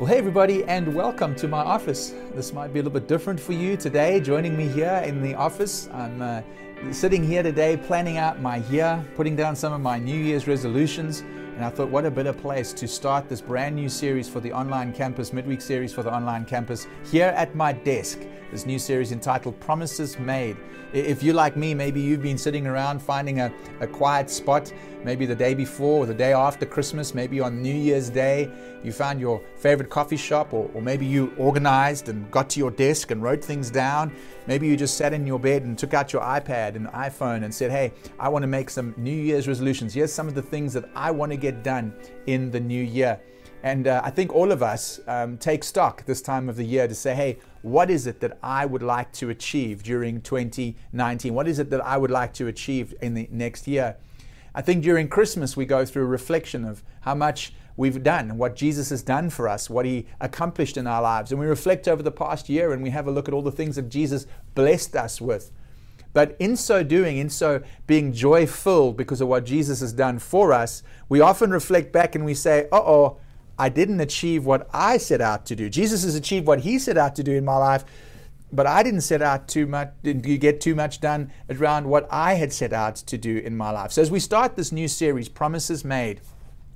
Well, hey, everybody, and welcome to my office. This might be a little bit different for you today. Joining me here in the office, I'm uh, sitting here today planning out my year, putting down some of my New Year's resolutions. And I thought, what a better place to start this brand new series for the online campus, midweek series for the online campus, here at my desk. This new series entitled Promises Made. If you're like me, maybe you've been sitting around finding a, a quiet spot, maybe the day before or the day after Christmas, maybe on New Year's Day, you found your favorite coffee shop, or, or maybe you organized and got to your desk and wrote things down. Maybe you just sat in your bed and took out your iPad and iPhone and said, Hey, I want to make some New Year's resolutions. Here's some of the things that I want to get done in the new year. And uh, I think all of us um, take stock this time of the year to say, hey, what is it that I would like to achieve during 2019? What is it that I would like to achieve in the next year? I think during Christmas we go through a reflection of how much we've done, what Jesus has done for us, what he accomplished in our lives. And we reflect over the past year and we have a look at all the things that Jesus blessed us with. But in so doing, in so being joyful because of what Jesus has done for us, we often reflect back and we say, uh oh, I didn't achieve what I set out to do. Jesus has achieved what he set out to do in my life, but I didn't set out too much, didn't get too much done around what I had set out to do in my life. So as we start this new series, Promises Made,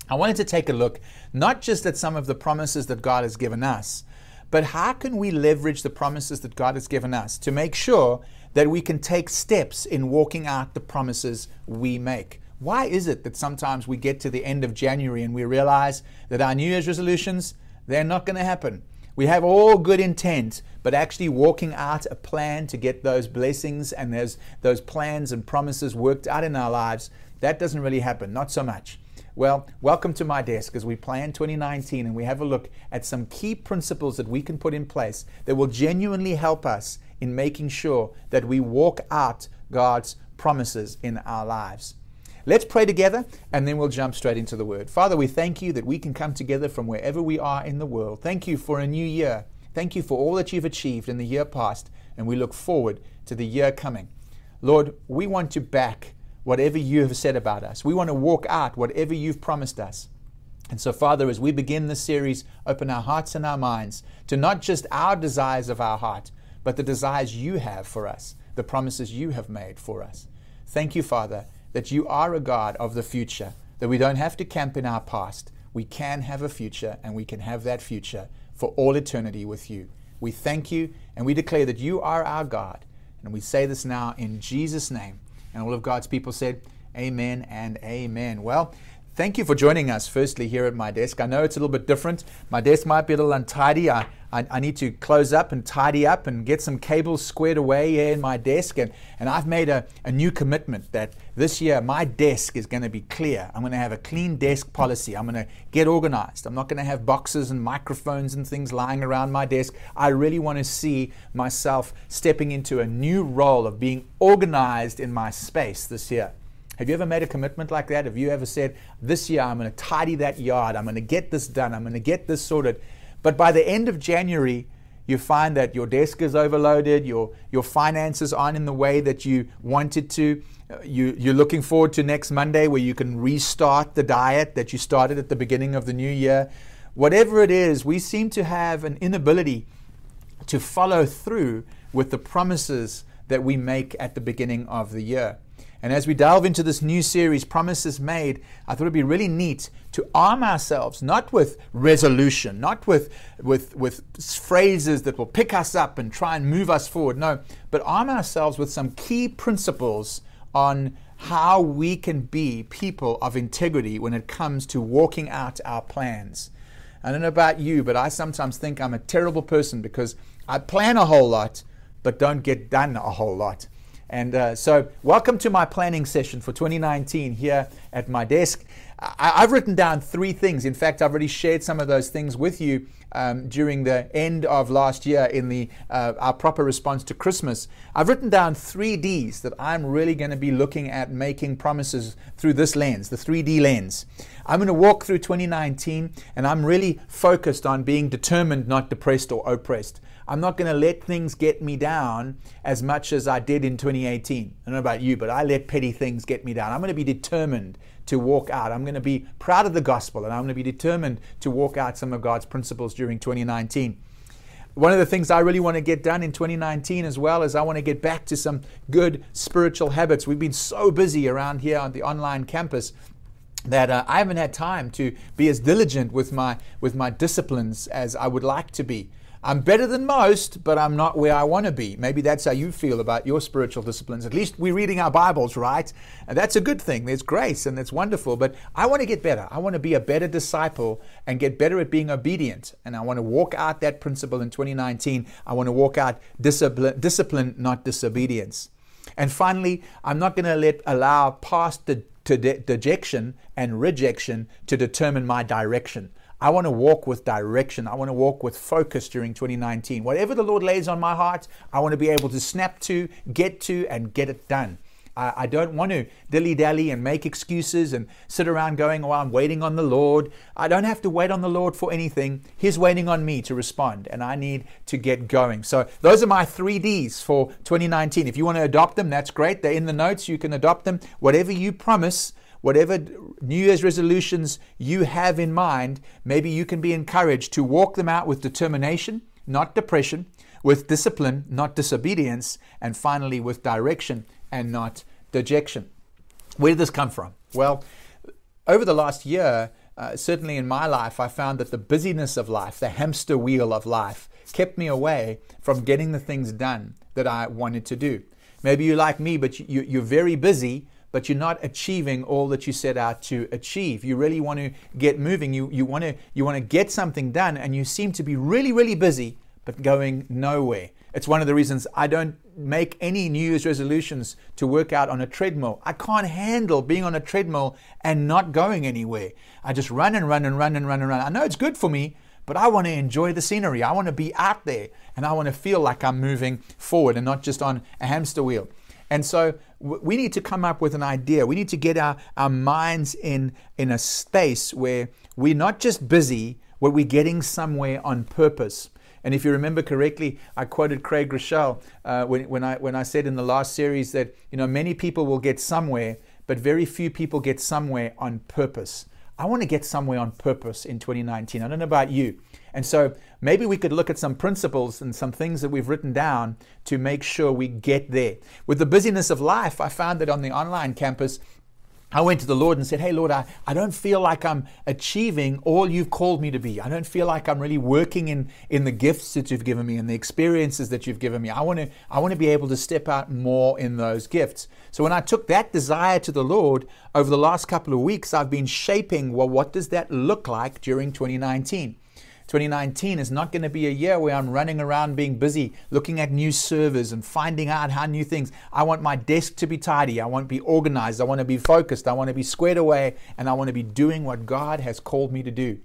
I wanted to take a look not just at some of the promises that God has given us, but how can we leverage the promises that God has given us to make sure that we can take steps in walking out the promises we make? Why is it that sometimes we get to the end of January and we realize that our New Year's resolutions, they're not going to happen? We have all good intent, but actually walking out a plan to get those blessings and those, those plans and promises worked out in our lives, that doesn't really happen, not so much. Well, welcome to my desk as we plan 2019 and we have a look at some key principles that we can put in place that will genuinely help us in making sure that we walk out God's promises in our lives. Let's pray together and then we'll jump straight into the word. Father, we thank you that we can come together from wherever we are in the world. Thank you for a new year. Thank you for all that you've achieved in the year past, and we look forward to the year coming. Lord, we want to back whatever you have said about us. We want to walk out whatever you've promised us. And so, Father, as we begin this series, open our hearts and our minds to not just our desires of our heart, but the desires you have for us, the promises you have made for us. Thank you, Father, that you are a God of the future, that we don't have to camp in our past. We can have a future, and we can have that future for all eternity with you. We thank you, and we declare that you are our God. And we say this now in Jesus' name. And all of God's people said, Amen and amen. Well, thank you for joining us, firstly, here at my desk. I know it's a little bit different. My desk might be a little untidy. I, I, I, need to close up and tidy up and get some cables squared away here in my desk. And, and I've made a, a new commitment that this year my desk is going to be clear. I'm going to have a clean desk policy. I'm going to get organized. I'm not going to have boxes and microphones and things lying around my desk. I really want to see myself stepping into a new role of being organized in my space this year. Have you ever made a commitment like that? Have you ever said, This year I'm going to tidy that yard, I'm going to get this done, I'm going to get this sorted? But by the end of January, you find that your desk is overloaded, your, your finances aren't in the way that you wanted to. Uh, you, you're looking forward to next Monday where you can restart the diet that you started at the beginning of the new year. Whatever it is, we seem to have an inability to follow through with the promises that we make at the beginning of the year. And as we delve into this new series, Promises Made, I thought it'd be really neat to arm ourselves, not with resolution, not with, with, with phrases that will pick us up and try and move us forward, no, but arm ourselves with some key principles on how we can be people of integrity when it comes to walking out our plans. I don't know about you, but I sometimes think I'm a terrible person because I plan a whole lot, but don't get done a whole lot. And uh, so, welcome to my planning session for 2019 here at my desk. I, have written down three things. In fact, I've already shared some of those things with you um, during the end of last year in the uh, our proper response to Christmas. I've written down three Ds that I'm really going to be looking at making promises through this lens, the 3D lens. I'm going to walk through 2019, and I'm really focused on being determined, not depressed or oppressed. I'm not going to let things get me down as much as I did in 2018. I don't know about you, but I let petty things get me down. I'm going to be determined to walk out. I'm going to be proud of the gospel and I'm going to be determined to walk out some of God's principles during 2019. One of the things I really want to get done in 2019 as well is I want to get back to some good spiritual habits. We've been so busy around here on the online campus that uh, I haven't had time to be as diligent with my with my disciplines as I would like to be. I'm better than most, but I'm not where I want to be. Maybe that's how you feel about your spiritual disciplines. At least we're reading our Bibles, right? And that's a good thing. There's grace and it's wonderful. But I want to get better. I want to be a better disciple and get better at being obedient. And I want to walk out that principle in 2019. I want to walk out discipline, discipline not disobedience. And finally, I'm not going to let allow past de- de- dejection and rejection to determine my direction. I want to walk with direction. I want to walk with focus during 2019. Whatever the Lord lays on my heart, I want to be able to snap to, get to, and get it done. I, don't want to dilly dally and make excuses and sit around going, Oh, I'm waiting on the Lord. I don't have to wait on the Lord for anything. He's waiting on me to respond, and I need to get going. So, those are my three D's for 2019. If you want to adopt them, that's great. They're in the notes. You can adopt them. Whatever you promise, whatever New Year's resolutions you have in mind, maybe you can be encouraged to walk them out with determination, not depression, with discipline, not disobedience, and finally with direction and not dejection. Where did this come from? Well, over the last year, uh, certainly in my life, I found that the busyness of life, the hamster wheel of life, kept me away from getting the things done that I wanted to do. Maybe you're like me, but you, you're very busy, but you're not achieving all that you set out to achieve. You really want to get moving. You, you, want to, you want to get something done, and you seem to be really, really busy, but going nowhere. It's one of the reasons I don't make any New Year's resolutions to work out on a treadmill. I can't handle being on a treadmill and not going anywhere. I just run and run and run and run and run. I know it's good for me, but I want to enjoy the scenery. I want to be out there and I want to feel like I'm moving forward and not just on a hamster wheel. And so we need to come up with an idea. We need to get our, our minds in, in a space where we're not just busy, but we're getting somewhere on purpose. And if you remember correctly, I quoted Craig Groeschel uh, when, when, I, when I said in the last series that you know many people will get somewhere, but very few people get somewhere on purpose. I want to get somewhere on purpose in 2019. I don't know about you. And so maybe we could look at some principles and some things that we've written down to make sure we get there. With the busyness of life, I found that on the online campus, I went to the Lord and said, Hey, Lord, I, I don't feel like I'm achieving all you've called me to be. I don't feel like I'm really working in, in the gifts that you've given me and the experiences that you've given me. I want to I want to be able to step out more in those gifts. So when I took that desire to the Lord over the last couple of weeks, I've been shaping, well, what does that look like during 2019? 2019 is not going to be a year where I'm running around being busy looking at new servers and finding out how new things. I want my desk to be tidy. I want to be organized. I want to be focused. I want to be squared away. And I want to be doing what God has called me to do.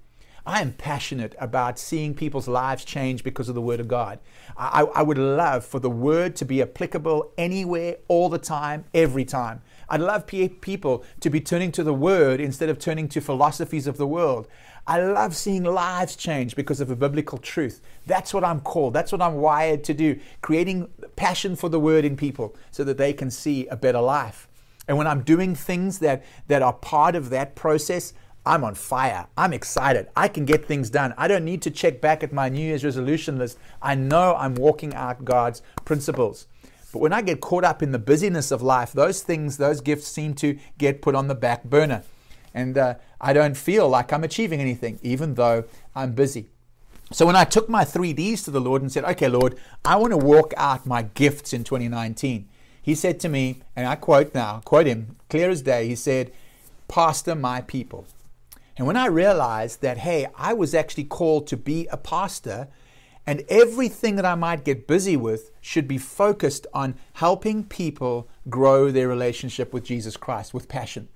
I am passionate about seeing people's lives change because of the Word of God. I, I, would love for the Word to be applicable anywhere, all the time, every time. I'd love people to be turning to the Word instead of turning to philosophies of the world. I love seeing lives change because of a biblical truth. That's what I'm called. That's what I'm wired to do, creating passion for the word in people so that they can see a better life. And when I'm doing things that, that are part of that process, I'm on fire. I'm excited. I can get things done. I don't need to check back at my New Year's resolution list. I know I'm walking out God's principles. But when I get caught up in the busyness of life, those things, those gifts seem to get put on the back burner. And uh, I don't feel like I'm achieving anything, even though I'm busy. So when I took my three Ds to the Lord and said, Okay, Lord, I want to walk out my gifts in 2019, He said to me, and I quote now, quote Him clear as day, He said, Pastor my people. And when I realized that, hey, I was actually called to be a pastor, and everything that I might get busy with should be focused on helping people grow their relationship with Jesus Christ with passion.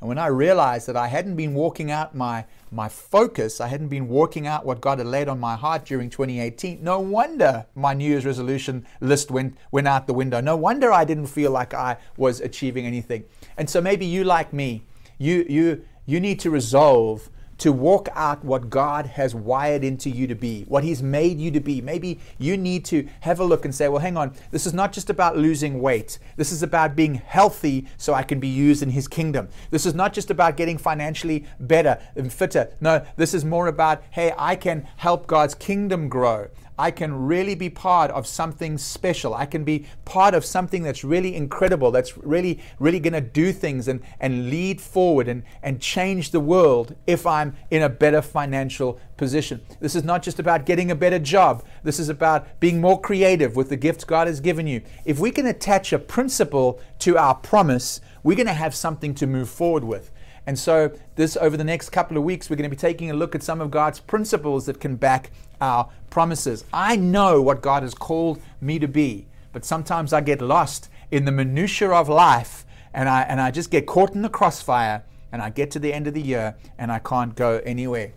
And when I realized that I hadn't been walking out my, my focus, I hadn't been working out what God had laid on my heart during 2018, no wonder my New Year's resolution list went, went out the window. No wonder I didn't feel like I was achieving anything. And so maybe you, like me, you, you, you need to resolve to walk out what God has wired into you to be, what He's made you to be. Maybe you need to have a look and say, well, hang on, this is not just about losing weight. This is about being healthy so I can be used in His kingdom. This is not just about getting financially better and fitter. No, this is more about, hey, I can help God's kingdom grow. I can really be part of something special. I can be part of something that's really incredible, that's really, really going to do things and, and lead forward and, and change the world if I'm in a better financial position. This is not just about getting a better job. This is about being more creative with the gifts God has given you. If we can attach a principle to our promise, we're going to have something to move forward with. And so, this over the next couple of weeks, we're going to be taking a look at some of God's principles that can back our promises. I know what God has called me to be, but sometimes I get lost in the minutiae of life and I, and I just get caught in the crossfire and I get to the end of the year and I can't go anywhere.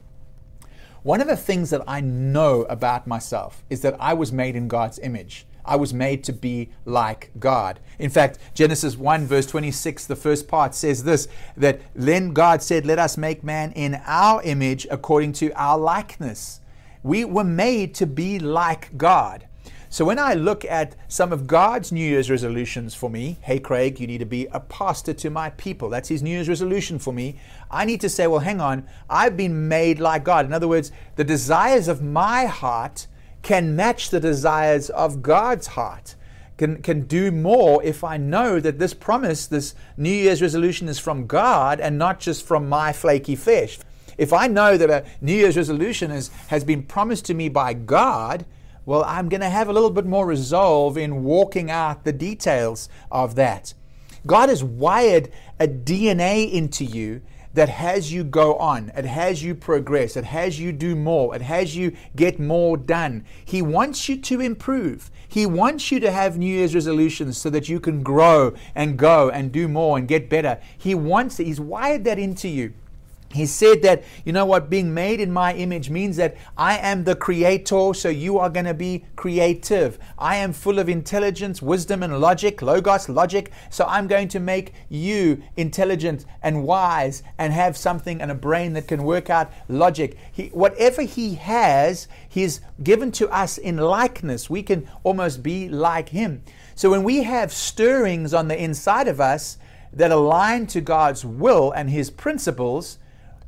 One of the things that I know about myself is that I was made in God's image. I was made to be like God. In fact, Genesis 1, verse 26, the first part says this that then God said, Let us make man in our image according to our likeness. We were made to be like God. So when I look at some of God's New Year's resolutions for me, hey, Craig, you need to be a pastor to my people. That's his New Year's resolution for me. I need to say, well, hang on, I've been made like God. In other words, the desires of my heart can match the desires of God's heart. Can, can do more if I know that this promise, this New Year's resolution is from God and not just from my flaky fish. If I know that a New Year's resolution is, has been promised to me by God, well, I'm going to have a little bit more resolve in walking out the details of that. God has wired a DNA into you that has you go on, it has you progress, it has you do more, it has you get more done. He wants you to improve. He wants you to have New Year's resolutions so that you can grow and go and do more and get better. He wants it. He's wired that into you. He said that, you know what, being made in my image means that I am the creator, so you are going to be creative. I am full of intelligence, wisdom, and logic, logos, logic, so I'm going to make you intelligent and wise and have something and a brain that can work out logic. He, whatever He has, He's given to us in likeness. We can almost be like Him. So when we have stirrings on the inside of us that align to God's will and His principles,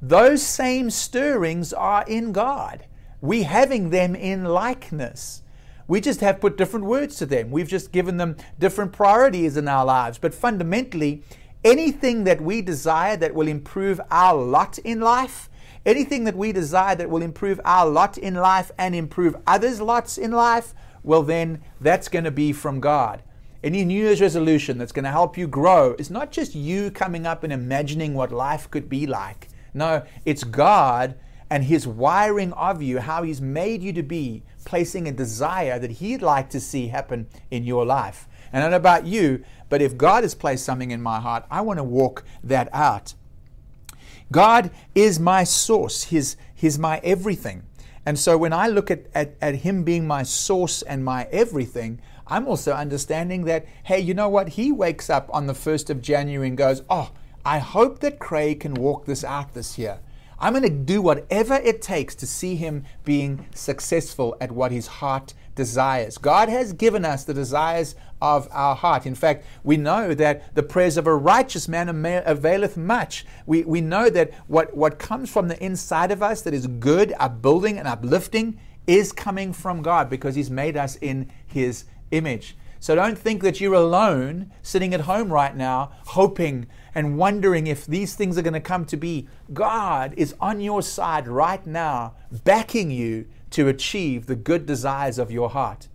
those same stirrings are in God. We having them in likeness. We just have put different words to them. We've just given them different priorities in our lives. But fundamentally, anything that we desire that will improve our lot in life, anything that we desire that will improve our lot in life and improve others' lots in life, well, then that's going to be from God. Any New Year's resolution that's going to help you grow is not just you coming up and imagining what life could be like. No, it's God and His wiring of you, how He's made you to be, placing a desire that He'd like to see happen in your life. And I don't know about you, but if God has placed something in my heart, I want to walk that out. God is my source, He's, he's my everything. And so when I look at, at, at Him being my source and my everything, I'm also understanding that, hey, you know what? He wakes up on the 1st of January and goes, oh, I hope that Craig can walk this out this year. I'm going to do whatever it takes to see him being successful at what his heart desires. God has given us the desires of our heart. In fact, we know that the prayers of a righteous man availeth much. We, we know that what, what comes from the inside of us that is good, upbuilding, and uplifting is coming from God because He's made us in His image. So don't think that you're alone sitting at home right now hoping and wondering if these things are going to come to be. God is on your side right now, backing you to achieve the good desires of your heart.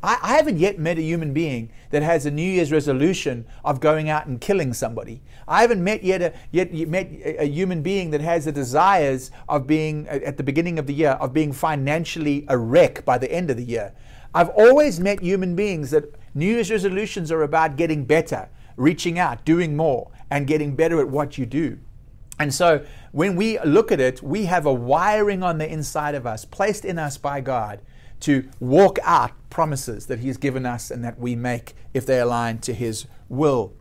I, I, haven't yet met a human being that has a New Year's resolution of going out and killing somebody. I haven't met yet a, yet met a human being that has the desires of being at the beginning of the year of being financially a wreck by the end of the year. I've always met human beings that New Year's resolutions are about getting better, reaching out, doing more, and getting better at what you do. And so when we look at it, we have a wiring on the inside of us, placed in us by God, to walk out promises that He's given us and that we make if they align to His will.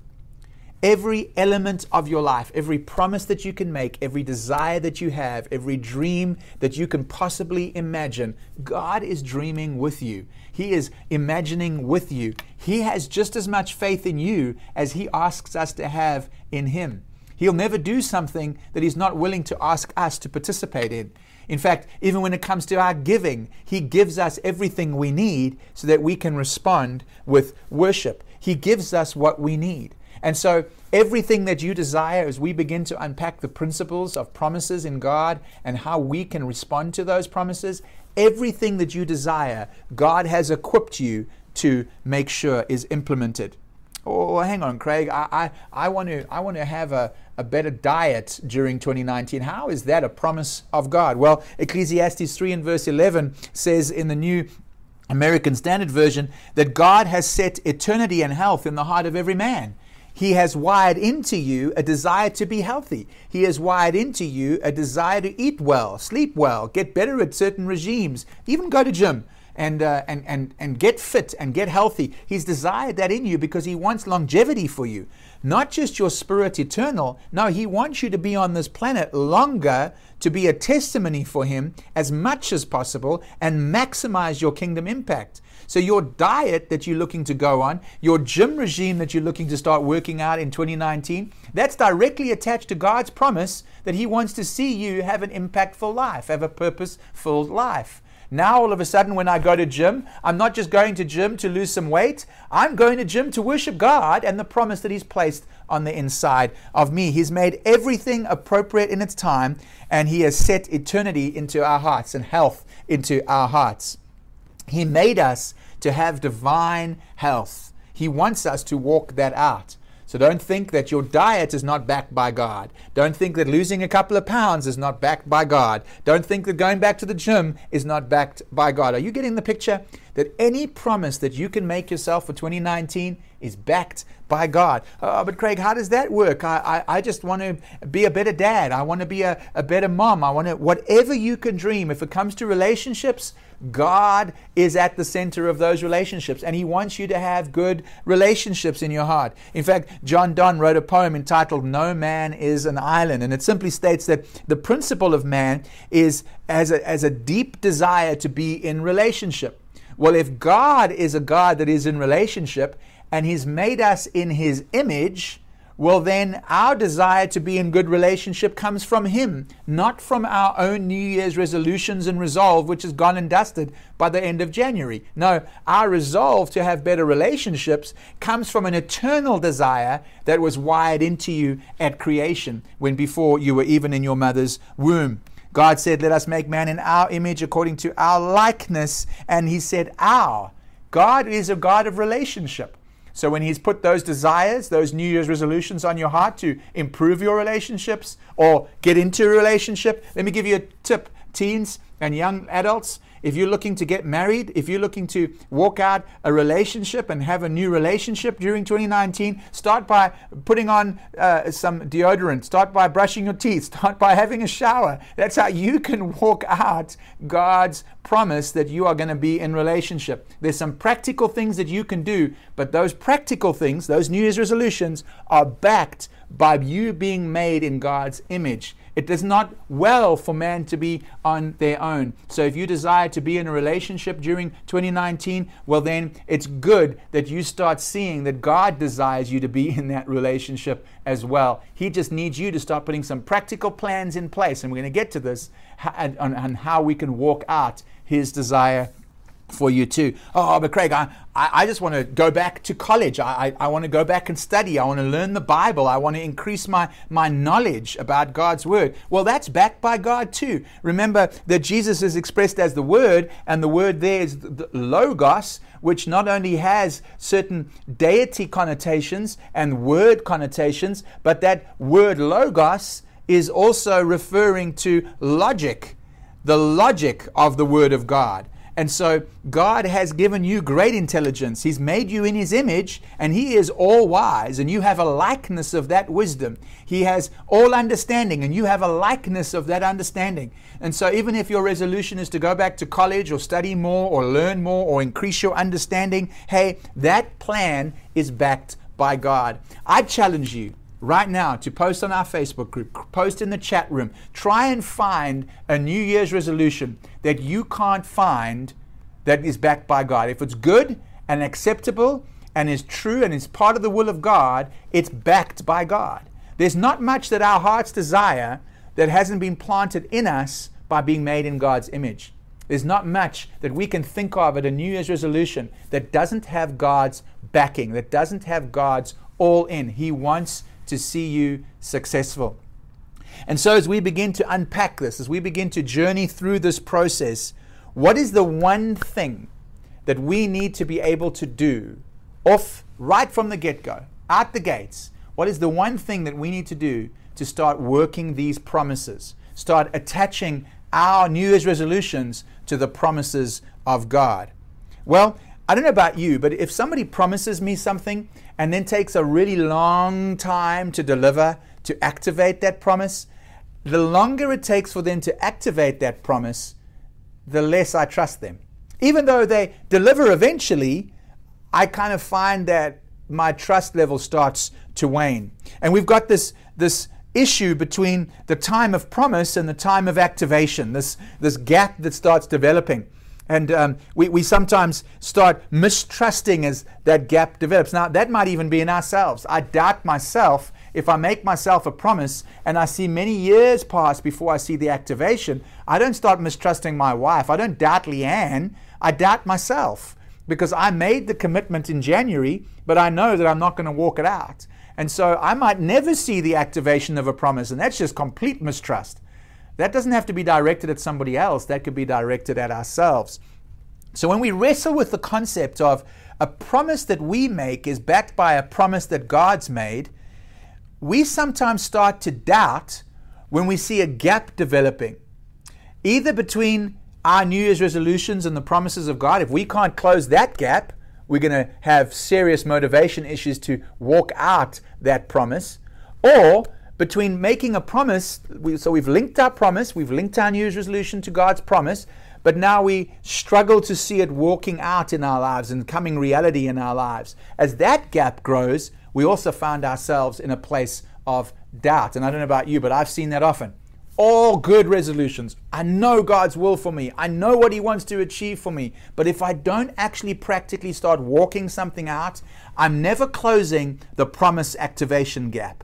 every element of your life, every promise that you can make, every desire that you have, every dream that you can possibly imagine, God is dreaming with you. He is imagining with you. He has just as much faith in you as He asks us to have in Him. He'll never do something that He's not willing to ask us to participate in. In fact, even when it comes to our giving, He gives us everything we need so that we can respond with worship. He gives us what we need. And so, everything that you desire, as we begin to unpack the principles of promises in God and how we can respond to those promises, everything that you desire, God has equipped you to make sure is implemented. Oh, hang on, Craig. I, I, I, want to, I want to have a, a better diet during 2019. How is that a promise of God? Well, Ecclesiastes 3 and verse 11 says in the New American Standard Version that God has set eternity and health in the heart of every man. He has wired into you a desire to be healthy. He has wired into you a desire to eat well, sleep well, get better at certain regimes, even go to gym and, uh, and, and, and get fit and get healthy. He's desired that in you because He wants longevity for you. Not just your spirit eternal. No, He wants you to be on this planet longer to be a testimony for Him as much as possible and maximize your kingdom impact. So, your diet that you're looking to go on, your gym regime that you're looking to start working out in 2019, that's directly attached to God's promise that He wants to see you have an impactful life, have a purpose filled life. Now, all of a sudden, when I go to gym, I'm not just going to gym to lose some weight. I'm going to gym to worship God and the promise that He's placed on the inside of me. He's made everything appropriate in its time, and He has set eternity into our hearts and health into our hearts. He made us to have divine health. He wants us to walk that out. So don't think that your diet is not backed by God. Don't think that losing a couple of pounds is not backed by God. Don't think that going back to the gym is not backed by God. Are you getting the picture? That any promise that you can make yourself for 2019 is backed by God. Oh, but Craig, how does that work? I, I, I just want to be a better dad. I want to be a, a better mom. I want to, whatever you can dream. If it comes to relationships, God is at the center of those relationships, and He wants you to have good relationships in your heart. In fact, John Donne wrote a poem entitled No Man is an Island, and it simply states that the principle of man is as a, as a deep desire to be in relationship. Well, if God is a God that is in relationship, and He's made us in His image, well, then our desire to be in good relationship comes from Him, not from our own New Year's resolutions and resolve, which is gone and dusted by the end of January. No, our resolve to have better relationships comes from an eternal desire that was wired into you at creation, when before you were even in your mother's womb. God said, Let us make man in our image according to our likeness. And He said, Our. God is a God of relationship. So when He's put those desires, those New Year's resolutions on your heart to improve your relationships or get into a relationship, let me give you a tip, teens and young adults. If you're looking to get married, if you're looking to walk out a relationship and have a new relationship during 2019, start by putting on uh, some deodorant, start by brushing your teeth, start by having a shower. That's how you can walk out God's promise that you are going to be in relationship. There's some practical things that you can do, but those practical things, those New Year's resolutions, are backed by you being made in God's image. It is not well for man to be on their own. So if you desire to be in a relationship during 2019, well, then it's good that you start seeing that God desires you to be in that relationship as well. He just needs you to start putting some practical plans in place. And we're going to get to this on, on how we can walk out his desire for you too. Oh, but Craig, I, I just want to go back to college. I, I, I want to go back and study. I want to learn the Bible. I want to increase my, my knowledge about God's Word. Well, that's backed by God too. Remember that Jesus is expressed as the Word, and the Word there is the Logos, which not only has certain deity connotations and word connotations, but that word Logos is also referring to logic, the logic of the Word of God. And so God has given you great intelligence. He's made you in His image, and He is all wise, and you have a likeness of that wisdom. He has all understanding, and you have a likeness of that understanding. And so, even if your resolution is to go back to college or study more or learn more or increase your understanding, hey, that plan is backed by God. I challenge you right now to post on our Facebook group, post in the chat room. Try and find a New Year's resolution that you can't find that is backed by God. If it's good and acceptable and is true and is part of the will of God, it's backed by God. There's not much that our hearts desire that hasn't been planted in us by being made in God's image. There's not much that we can think of at a New Year's resolution that doesn't have God's backing, that doesn't have God's all in. He wants to see you successful. And so, as we begin to unpack this, as we begin to journey through this process, what is the one thing that we need to be able to do off right from the get go, out the gates? What is the one thing that we need to do to start working these promises? Start attaching our New Year's resolutions to the promises of God? Well, I don't know about you, but if somebody promises me something and then takes a really long time to deliver, to activate that promise, the longer it takes for them to activate that promise, the less I trust them. Even though they deliver eventually, I kind of find that my trust level starts to wane. And we've got this, this issue between the time of promise and the time of activation, this, this gap that starts developing. And um, we, we sometimes start mistrusting as that gap develops. Now, that might even be in ourselves. I doubt myself if I make myself a promise and I see many years pass before I see the activation. I don't start mistrusting my wife. I don't doubt Leanne. I doubt myself because I made the commitment in January, but I know that I'm not going to walk it out. And so I might never see the activation of a promise, and that's just complete mistrust. That doesn't have to be directed at somebody else, that could be directed at ourselves. So when we wrestle with the concept of a promise that we make is backed by a promise that God's made, we sometimes start to doubt when we see a gap developing, either between our New Year's resolutions and the promises of God. If we can't close that gap, we're going to have serious motivation issues to walk out that promise. Or between making a promise, we, so we've linked our promise, we've linked our New Year's resolution to God's promise, but now we struggle to see it walking out in our lives and coming reality in our lives. As that gap grows, we also find ourselves in a place of doubt. And I don't know about you, but I've seen that often. All good resolutions. I know God's will for me. I know what He wants to achieve for me. But if I don't actually practically start walking something out, I'm never closing the promise activation gap.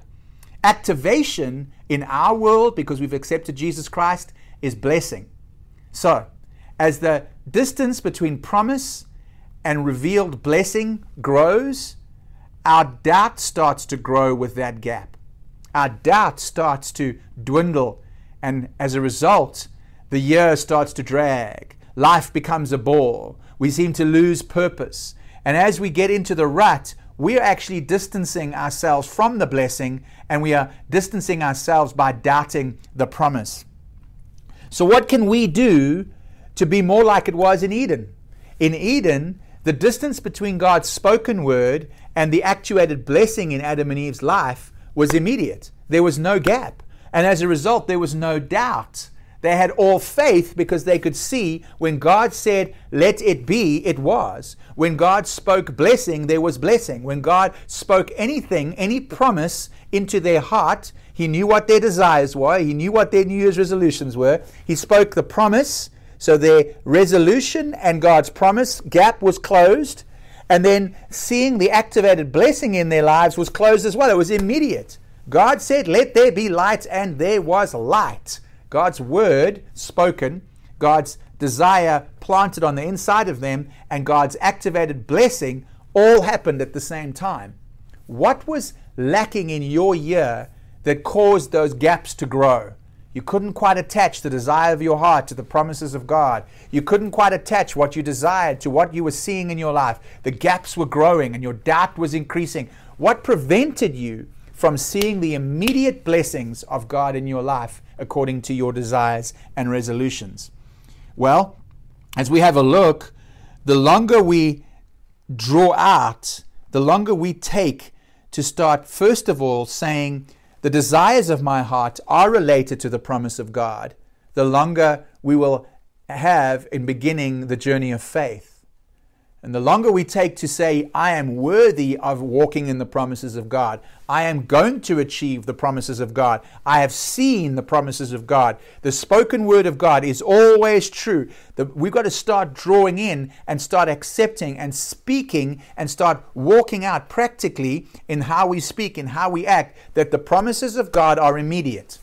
Activation in our world, because we've accepted Jesus Christ, is blessing. So, as the distance between promise and revealed blessing grows, our doubt starts to grow with that gap. Our doubt starts to dwindle, and as a result, the year starts to drag. Life becomes a bore. We seem to lose purpose. And as we get into the rut, we are actually distancing ourselves from the blessing and we are distancing ourselves by doubting the promise. So, what can we do to be more like it was in Eden? In Eden, the distance between God's spoken word and the actuated blessing in Adam and Eve's life was immediate. There was no gap. And as a result, there was no doubt. They had all faith because they could see when God said, Let it be, it was. When God spoke blessing, there was blessing. When God spoke anything, any promise into their heart, He knew what their desires were, He knew what their New Year's resolutions were. He spoke the promise, so their resolution and God's promise gap was closed. And then seeing the activated blessing in their lives was closed as well. It was immediate. God said, Let there be light, and there was light. God's word spoken, God's desire planted on the inside of them, and God's activated blessing all happened at the same time. What was lacking in your year that caused those gaps to grow? You couldn't quite attach the desire of your heart to the promises of God. You couldn't quite attach what you desired to what you were seeing in your life. The gaps were growing and your doubt was increasing. What prevented you from seeing the immediate blessings of God in your life according to your desires and resolutions? Well, as we have a look, the longer we draw out, the longer we take to start, first of all, saying, The desires of my heart are related to the promise of God, the longer we will have in beginning the journey of faith. And the longer we take to say, I am worthy of walking in the promises of God, I am going to achieve the promises of God, I have seen the promises of God, the spoken word of God is always true. We've got to start drawing in and start accepting and speaking and start walking out practically in how we speak and how we act that the promises of God are immediate.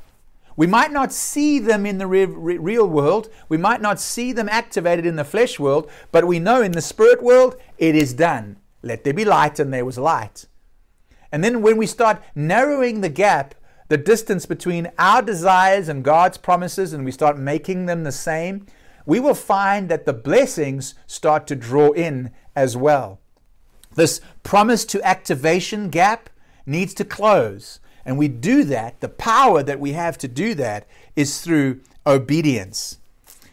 We might not see them in the re- re- real world. We might not see them activated in the flesh world, but we know in the spirit world it is done. Let there be light, and there was light. And then when we start narrowing the gap, the distance between our desires and God's promises, and we start making them the same, we will find that the blessings start to draw in as well. This promise to activation gap needs to close. And we do that, the power that we have to do that is through obedience.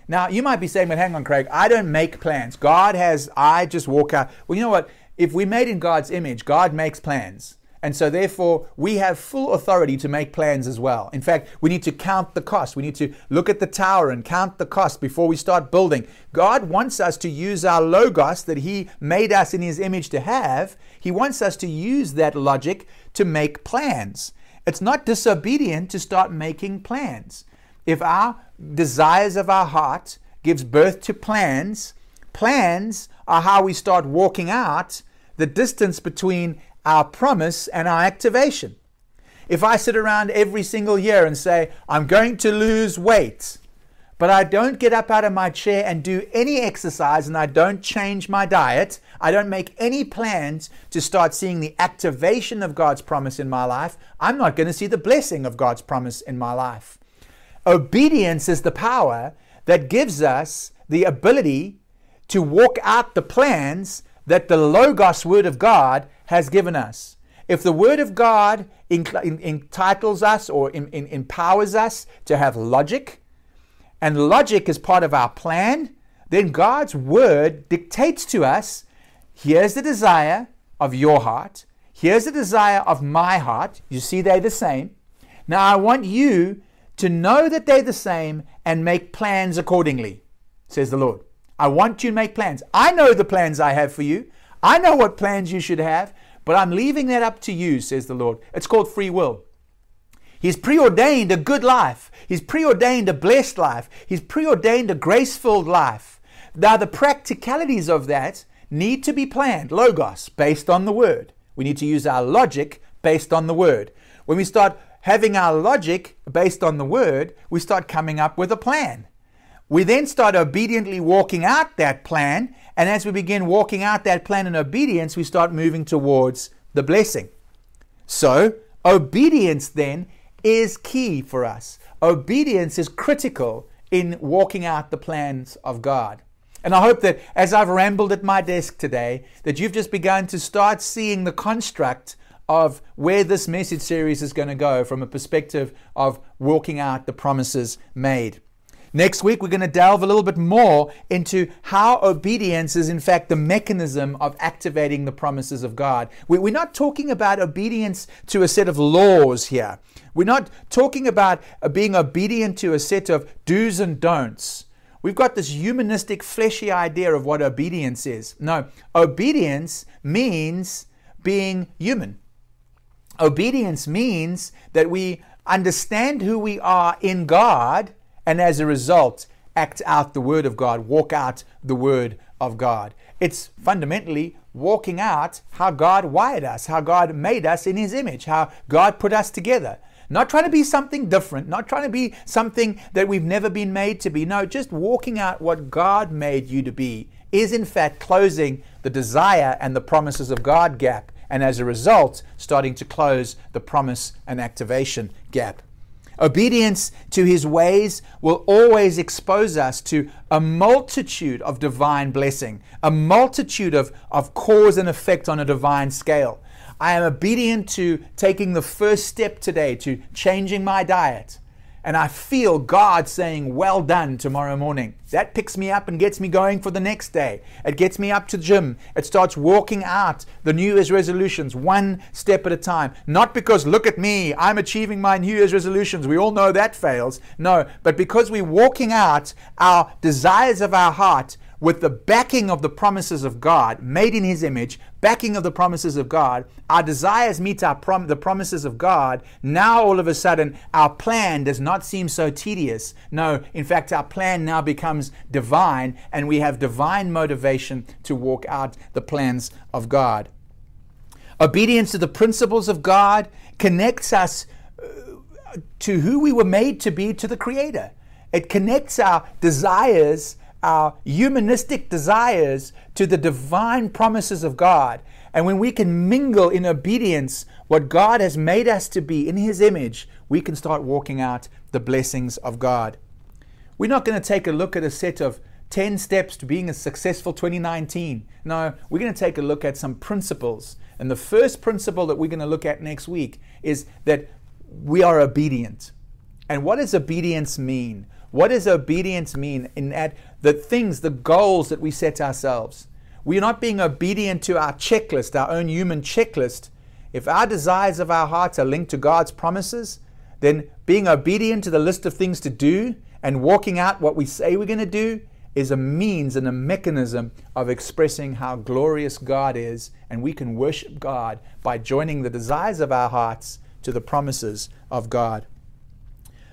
Now, you might be saying, but hang on, Craig, I don't make plans. God has, I just walk out. Well, you know what? If we're made in God's image, God makes plans. And so, therefore, we have full authority to make plans as well. In fact, we need to count the cost. We need to look at the tower and count the cost before we start building. God wants us to use our logos that He made us in His image to have. He wants us to use that logic to make plans. It's not disobedient to start making plans. If our desires of our heart gives birth to plans, plans are how we start walking out the distance between our promise and our activation. If I sit around every single year and say, I'm going to lose weight, but I don't get up out of my chair and do any exercise and I don't change my diet, I don't make any plans to start seeing the activation of God's promise in my life, I'm not going to see the blessing of God's promise in my life. Obedience is the power that gives us the ability to walk out the plans that the Logos Word of God has given us. If the Word of God entitles us or empowers us to have logic, and logic is part of our plan, then God's word dictates to us here's the desire of your heart, here's the desire of my heart. You see, they're the same. Now, I want you to know that they're the same and make plans accordingly, says the Lord. I want you to make plans. I know the plans I have for you. I know what plans you should have, but I'm leaving that up to you, says the Lord. It's called free will. He's preordained a good life. He's preordained a blessed life. He's preordained a grace filled life. Now, the practicalities of that need to be planned, logos, based on the word. We need to use our logic based on the word. When we start having our logic based on the word, we start coming up with a plan. We then start obediently walking out that plan. And as we begin walking out that plan in obedience, we start moving towards the blessing. So, obedience then is key for us. Obedience is critical in walking out the plans of God. And I hope that as I've rambled at my desk today, that you've just begun to start seeing the construct of where this message series is going to go from a perspective of walking out the promises made. Next week, we're going to delve a little bit more into how obedience is, in fact, the mechanism of activating the promises of God. We're not talking about obedience to a set of laws here. We're not talking about uh, being obedient to a set of do's and don'ts. We've got this humanistic, fleshy idea of what obedience is. No, obedience means being human. Obedience means that we understand who we are in God and as a result, act out the Word of God, walk out the Word of God. It's fundamentally walking out how God wired us, how God made us in His image, how God put us together. Not trying to be something different, not trying to be something that we've never been made to be. No, just walking out what God made you to be is in fact closing the desire and the promises of God gap, and as a result, starting to close the promise and activation gap. Obedience to his ways will always expose us to a multitude of divine blessing, a multitude of, of cause and effect on a divine scale. I am obedient to taking the first step today to changing my diet and I feel God saying, Well done tomorrow morning. That picks me up and gets me going for the next day. It gets me up to the gym. It starts walking out the New Year's resolutions one step at a time. Not because, look at me, I'm achieving my New Year's resolutions. We all know that fails. No, but because we're walking out our desires of our heart with the backing of the promises of God, made in His image, backing of the promises of God, our desires meet our prom- the promises of God. Now, all of a sudden, our plan does not seem so tedious. No, in fact, our plan now becomes divine, and we have divine motivation to walk out the plans of God. Obedience to the principles of God connects us uh, to who we were made to be to the Creator. It connects our desires our humanistic desires to the divine promises of God. And when we can mingle in obedience what God has made us to be in His image, we can start walking out the blessings of God. We're not going to take a look at a set of 10 steps to being a successful 2019. No, we're going to take a look at some principles. And the first principle that we're going to look at next week is that we are obedient. And what does obedience mean? What does obedience mean in that the things, the goals that we set ourselves? We're not being obedient to our checklist, our own human checklist. If our desires of our hearts are linked to God's promises, then being obedient to the list of things to do and walking out what we say we're going to do is a means and a mechanism of expressing how glorious God is, and we can worship God by joining the desires of our hearts to the promises of God.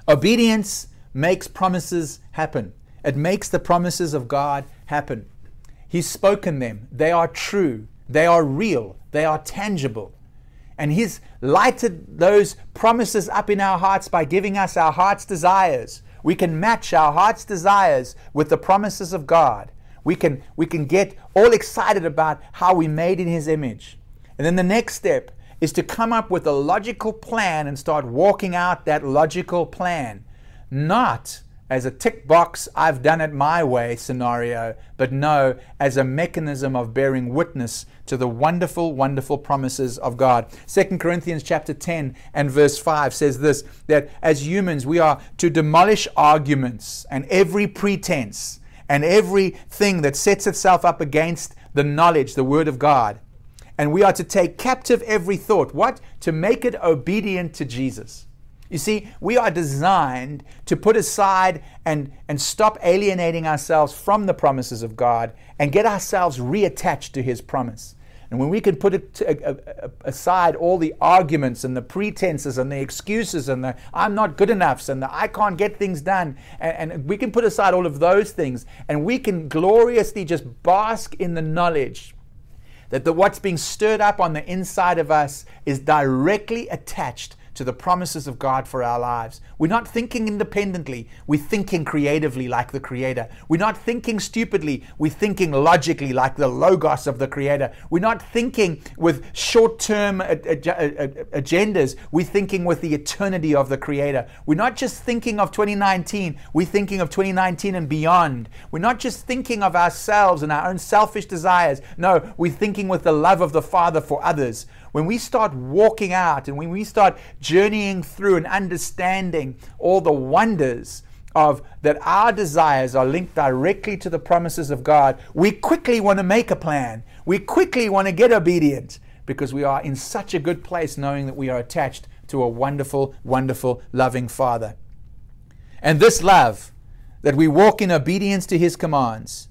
Obedience makes promises happen. It makes the promises of God happen. He's spoken them. They are true. They are real. They are tangible. And He's lighted those promises up in our hearts by giving us our heart's desires. We can match our heart's desires with the promises of God. We can, we can get all excited about how we made in His image. And then the next step is to come up with a logical plan and start walking out that logical plan not as a tick box, I've done it my way scenario, but no, as a mechanism of bearing witness to the wonderful, wonderful promises of God. 2 Corinthians chapter 10 and verse 5 says this that as humans, we are to demolish arguments and every pretense and everything that sets itself up against the knowledge, the word of God. And we are to take captive every thought. What? To make it obedient to Jesus. You see, we are designed to put aside and, and stop alienating ourselves from the promises of God and get ourselves reattached to His promise. And when we can put it to, uh, aside all the arguments and the pretenses and the excuses and the I'm not good enough and the I can't get things done, and, and we can put aside all of those things and we can gloriously just bask in the knowledge that the, what's being stirred up on the inside of us is directly attached to the promises of God for our lives. We're not thinking independently, we're thinking creatively like the Creator. We're not thinking stupidly, we're thinking logically like the Logos of the Creator. We're not thinking with short term agendas, we're thinking with the eternity of the Creator. We're not just thinking of 2019, we're thinking of 2019 and beyond. We're not just thinking of ourselves and our own selfish desires. No, we're thinking with the love of the Father for others when we start walking out and when we start journeying through and understanding all the wonders of that our desires are linked directly to the promises of God, we quickly want to make a plan. We quickly want to get obedient because we are in such a good place knowing that we are attached to a wonderful, wonderful, loving Father. And this love, that we walk in obedience to His commands,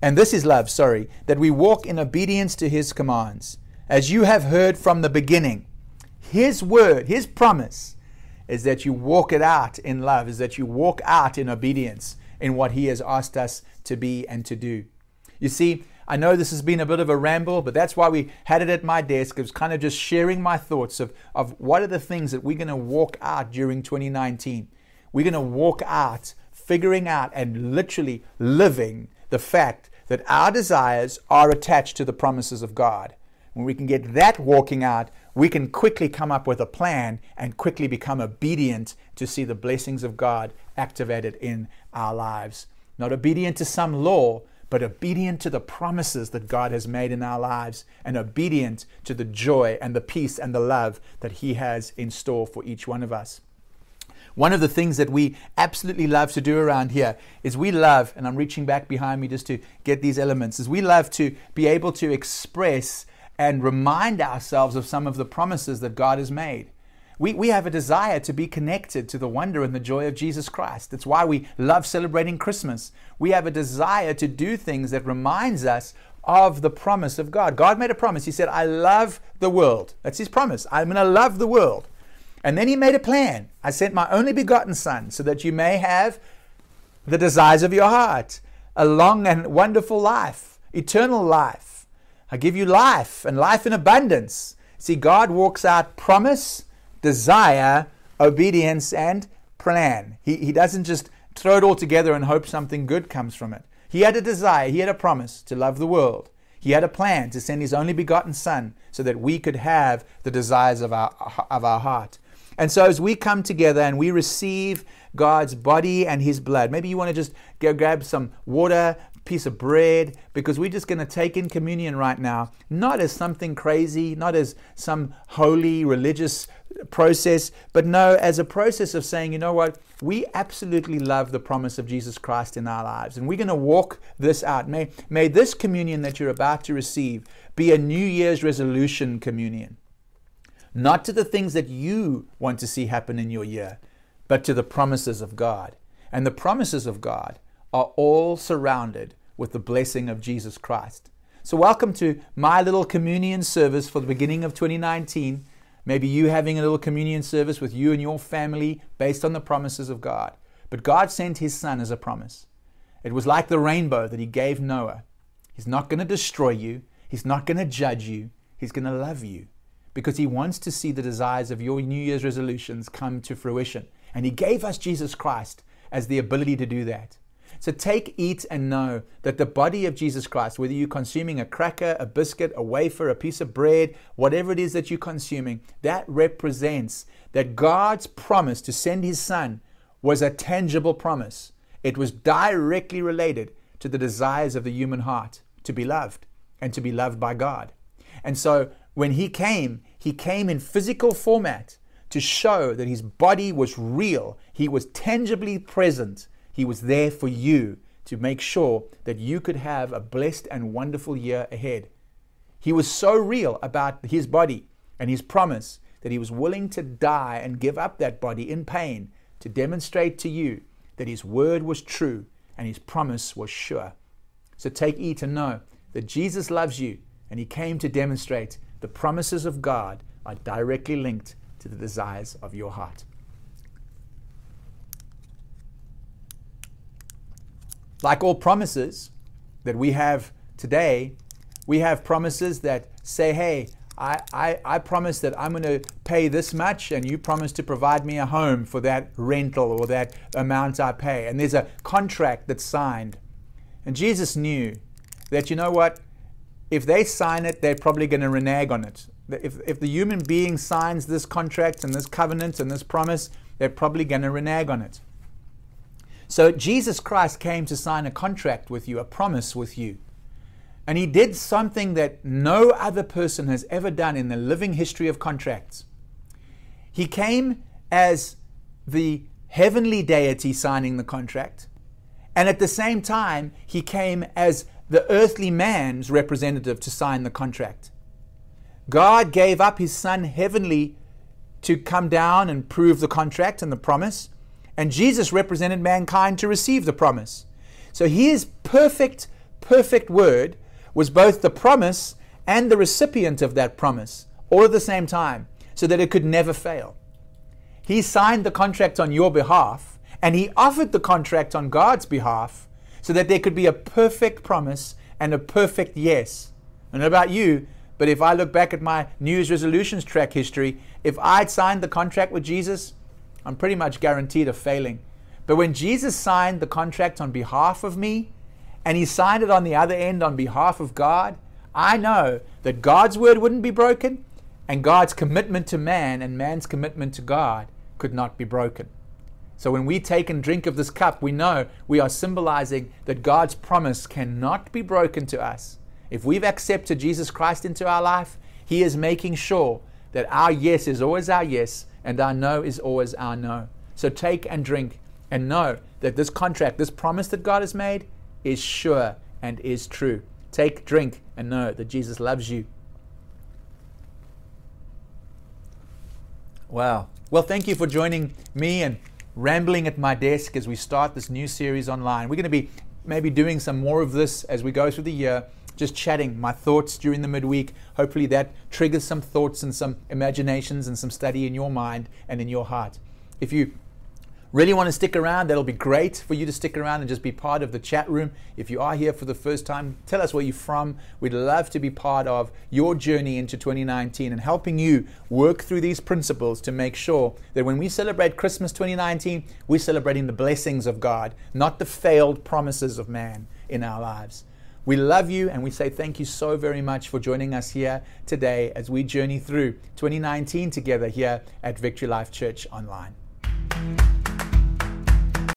and this is love, sorry, that we walk in obedience to His commands, as you have heard from the beginning. His word, His promise is that you walk it out in love, is that you walk out in obedience in what He has asked us to be and to do. You see, I know this has been a bit of a ramble, but that's why we had it at my desk. It was kind of just sharing my thoughts of, of what are the things that we're going to walk out during 2019. We're going to walk out figuring out and literally living the fact that our desires are attached to the promises of God. When we can get that walking out, we can quickly come up with a plan and quickly become obedient to see the blessings of God activated in our lives. Not obedient to some law, but obedient to the promises that God has made in our lives and obedient to the joy and the peace and the love that He has in store for each one of us. One of the things that we absolutely love to do around here is we love, and I'm reaching back behind me just to get these elements, is we love to be able to express and remind ourselves of some of the promises that God has made. We, we have a desire to be connected to the wonder and the joy of Jesus Christ. That's why we love celebrating Christmas. We have a desire to do things that reminds us of the promise of God. God made a promise. He said, I love the world. That's his promise. I'm going to love the world. And then he made a plan. I sent my only begotten Son so that you may have the desires of your heart, a long and wonderful life, eternal life. I give you life and life in abundance. See, God walks out promise, desire, obedience, and plan. He, he doesn't just throw it all together and hope something good comes from it. He had a desire, he had a promise to love the world. He had a plan to send his only begotten Son so that we could have the desires of our, of our heart. And so, as we come together and we receive God's body and his blood, maybe you want to just go grab some water, piece of bread, because we're just going to take in communion right now, not as something crazy, not as some holy religious process, but no, as a process of saying, you know what, we absolutely love the promise of Jesus Christ in our lives, and we're going to walk this out. May, may this communion that you're about to receive be a New Year's resolution communion not to the things that you want to see happen in your year, but to the promises of God. And the promises of God are all surrounded with the blessing of Jesus Christ. So, welcome to my little communion service for the beginning of 2019. Maybe you having a little communion service with you and your family based on the promises of God. But God sent His Son as a promise. It was like the rainbow that He gave Noah. He's not going to destroy you, He's not going to judge you, He's going to love you because He wants to see the desires of your New Year's resolutions come to fruition. And He gave us Jesus Christ as the ability to do that. So take, eat, and know that the body of Jesus Christ, whether you're consuming a cracker, a biscuit, a wafer, a piece of bread, whatever it is that you're consuming, that represents that God's promise to send His Son was a tangible promise. It was directly related to the desires of the human heart to be loved and to be loved by God. And so when He came, he came in physical format to show that his body was real. He was tangibly present. He was there for you to make sure that you could have a blessed and wonderful year ahead. He was so real about his body and his promise that he was willing to die and give up that body in pain to demonstrate to you that his word was true and his promise was sure. So take E to know that Jesus loves you and he came to demonstrate the promises of God are directly linked to the desires of your heart. Like all promises that we have today, we have promises that say, hey, I, I, I promise that I'm going to pay this much, and you promise to provide me a home for that rental or that amount I pay. And there's a contract that's signed. And Jesus knew that, you know what? if they sign it, they're probably going to renege on it. If, if the human being signs this contract and this covenant and this promise, they're probably going to renege on it. So Jesus Christ came to sign a contract with you, a promise with you. And he did something that no other person has ever done in the living history of contracts. He came as the heavenly deity signing the contract, and at the same time, he came as the earthly man's representative to sign the contract. God gave up his son heavenly to come down and prove the contract and the promise, and Jesus represented mankind to receive the promise. So his perfect, perfect word was both the promise and the recipient of that promise, all at the same time, so that it could never fail. He signed the contract on your behalf, and he offered the contract on God's behalf so that there could be a perfect promise and a perfect yes. I know about you, but if I look back at my New Year's resolutions track history, if I'd signed the contract with Jesus, I'm pretty much guaranteed of failing. But when Jesus signed the contract on behalf of me, and he signed it on the other end on behalf of God, I know that God's word wouldn't be broken, and God's commitment to man and man's commitment to God could not be broken. So when we take and drink of this cup, we know we are symbolizing that God's promise cannot be broken to us. If we've accepted Jesus Christ into our life, He is making sure that our yes is always our yes and our no is always our no. So take and drink and know that this contract, this promise that God has made, is sure and is true. Take, drink, and know that Jesus loves you. Wow. Well, thank you for joining me and rambling at my desk as we start this new series online. We're going to be maybe doing some more of this as we go through the year, just chatting my thoughts during the midweek. Hopefully, that triggers some thoughts and some imaginations and some study in your mind and in your heart. If you really want to stick around, that'll be great for you to stick around and just be part of the chat room. If you are here for the first time, tell us where you're from. We'd love to be part of your journey into 2019 and helping you work through these principles to make sure that when we celebrate Christmas 2019, we're celebrating the blessings of God, not the failed promises of man in our lives. We love you and we say thank you so very much for joining us here today as we journey through 2019 together here at Victory Life Church Online.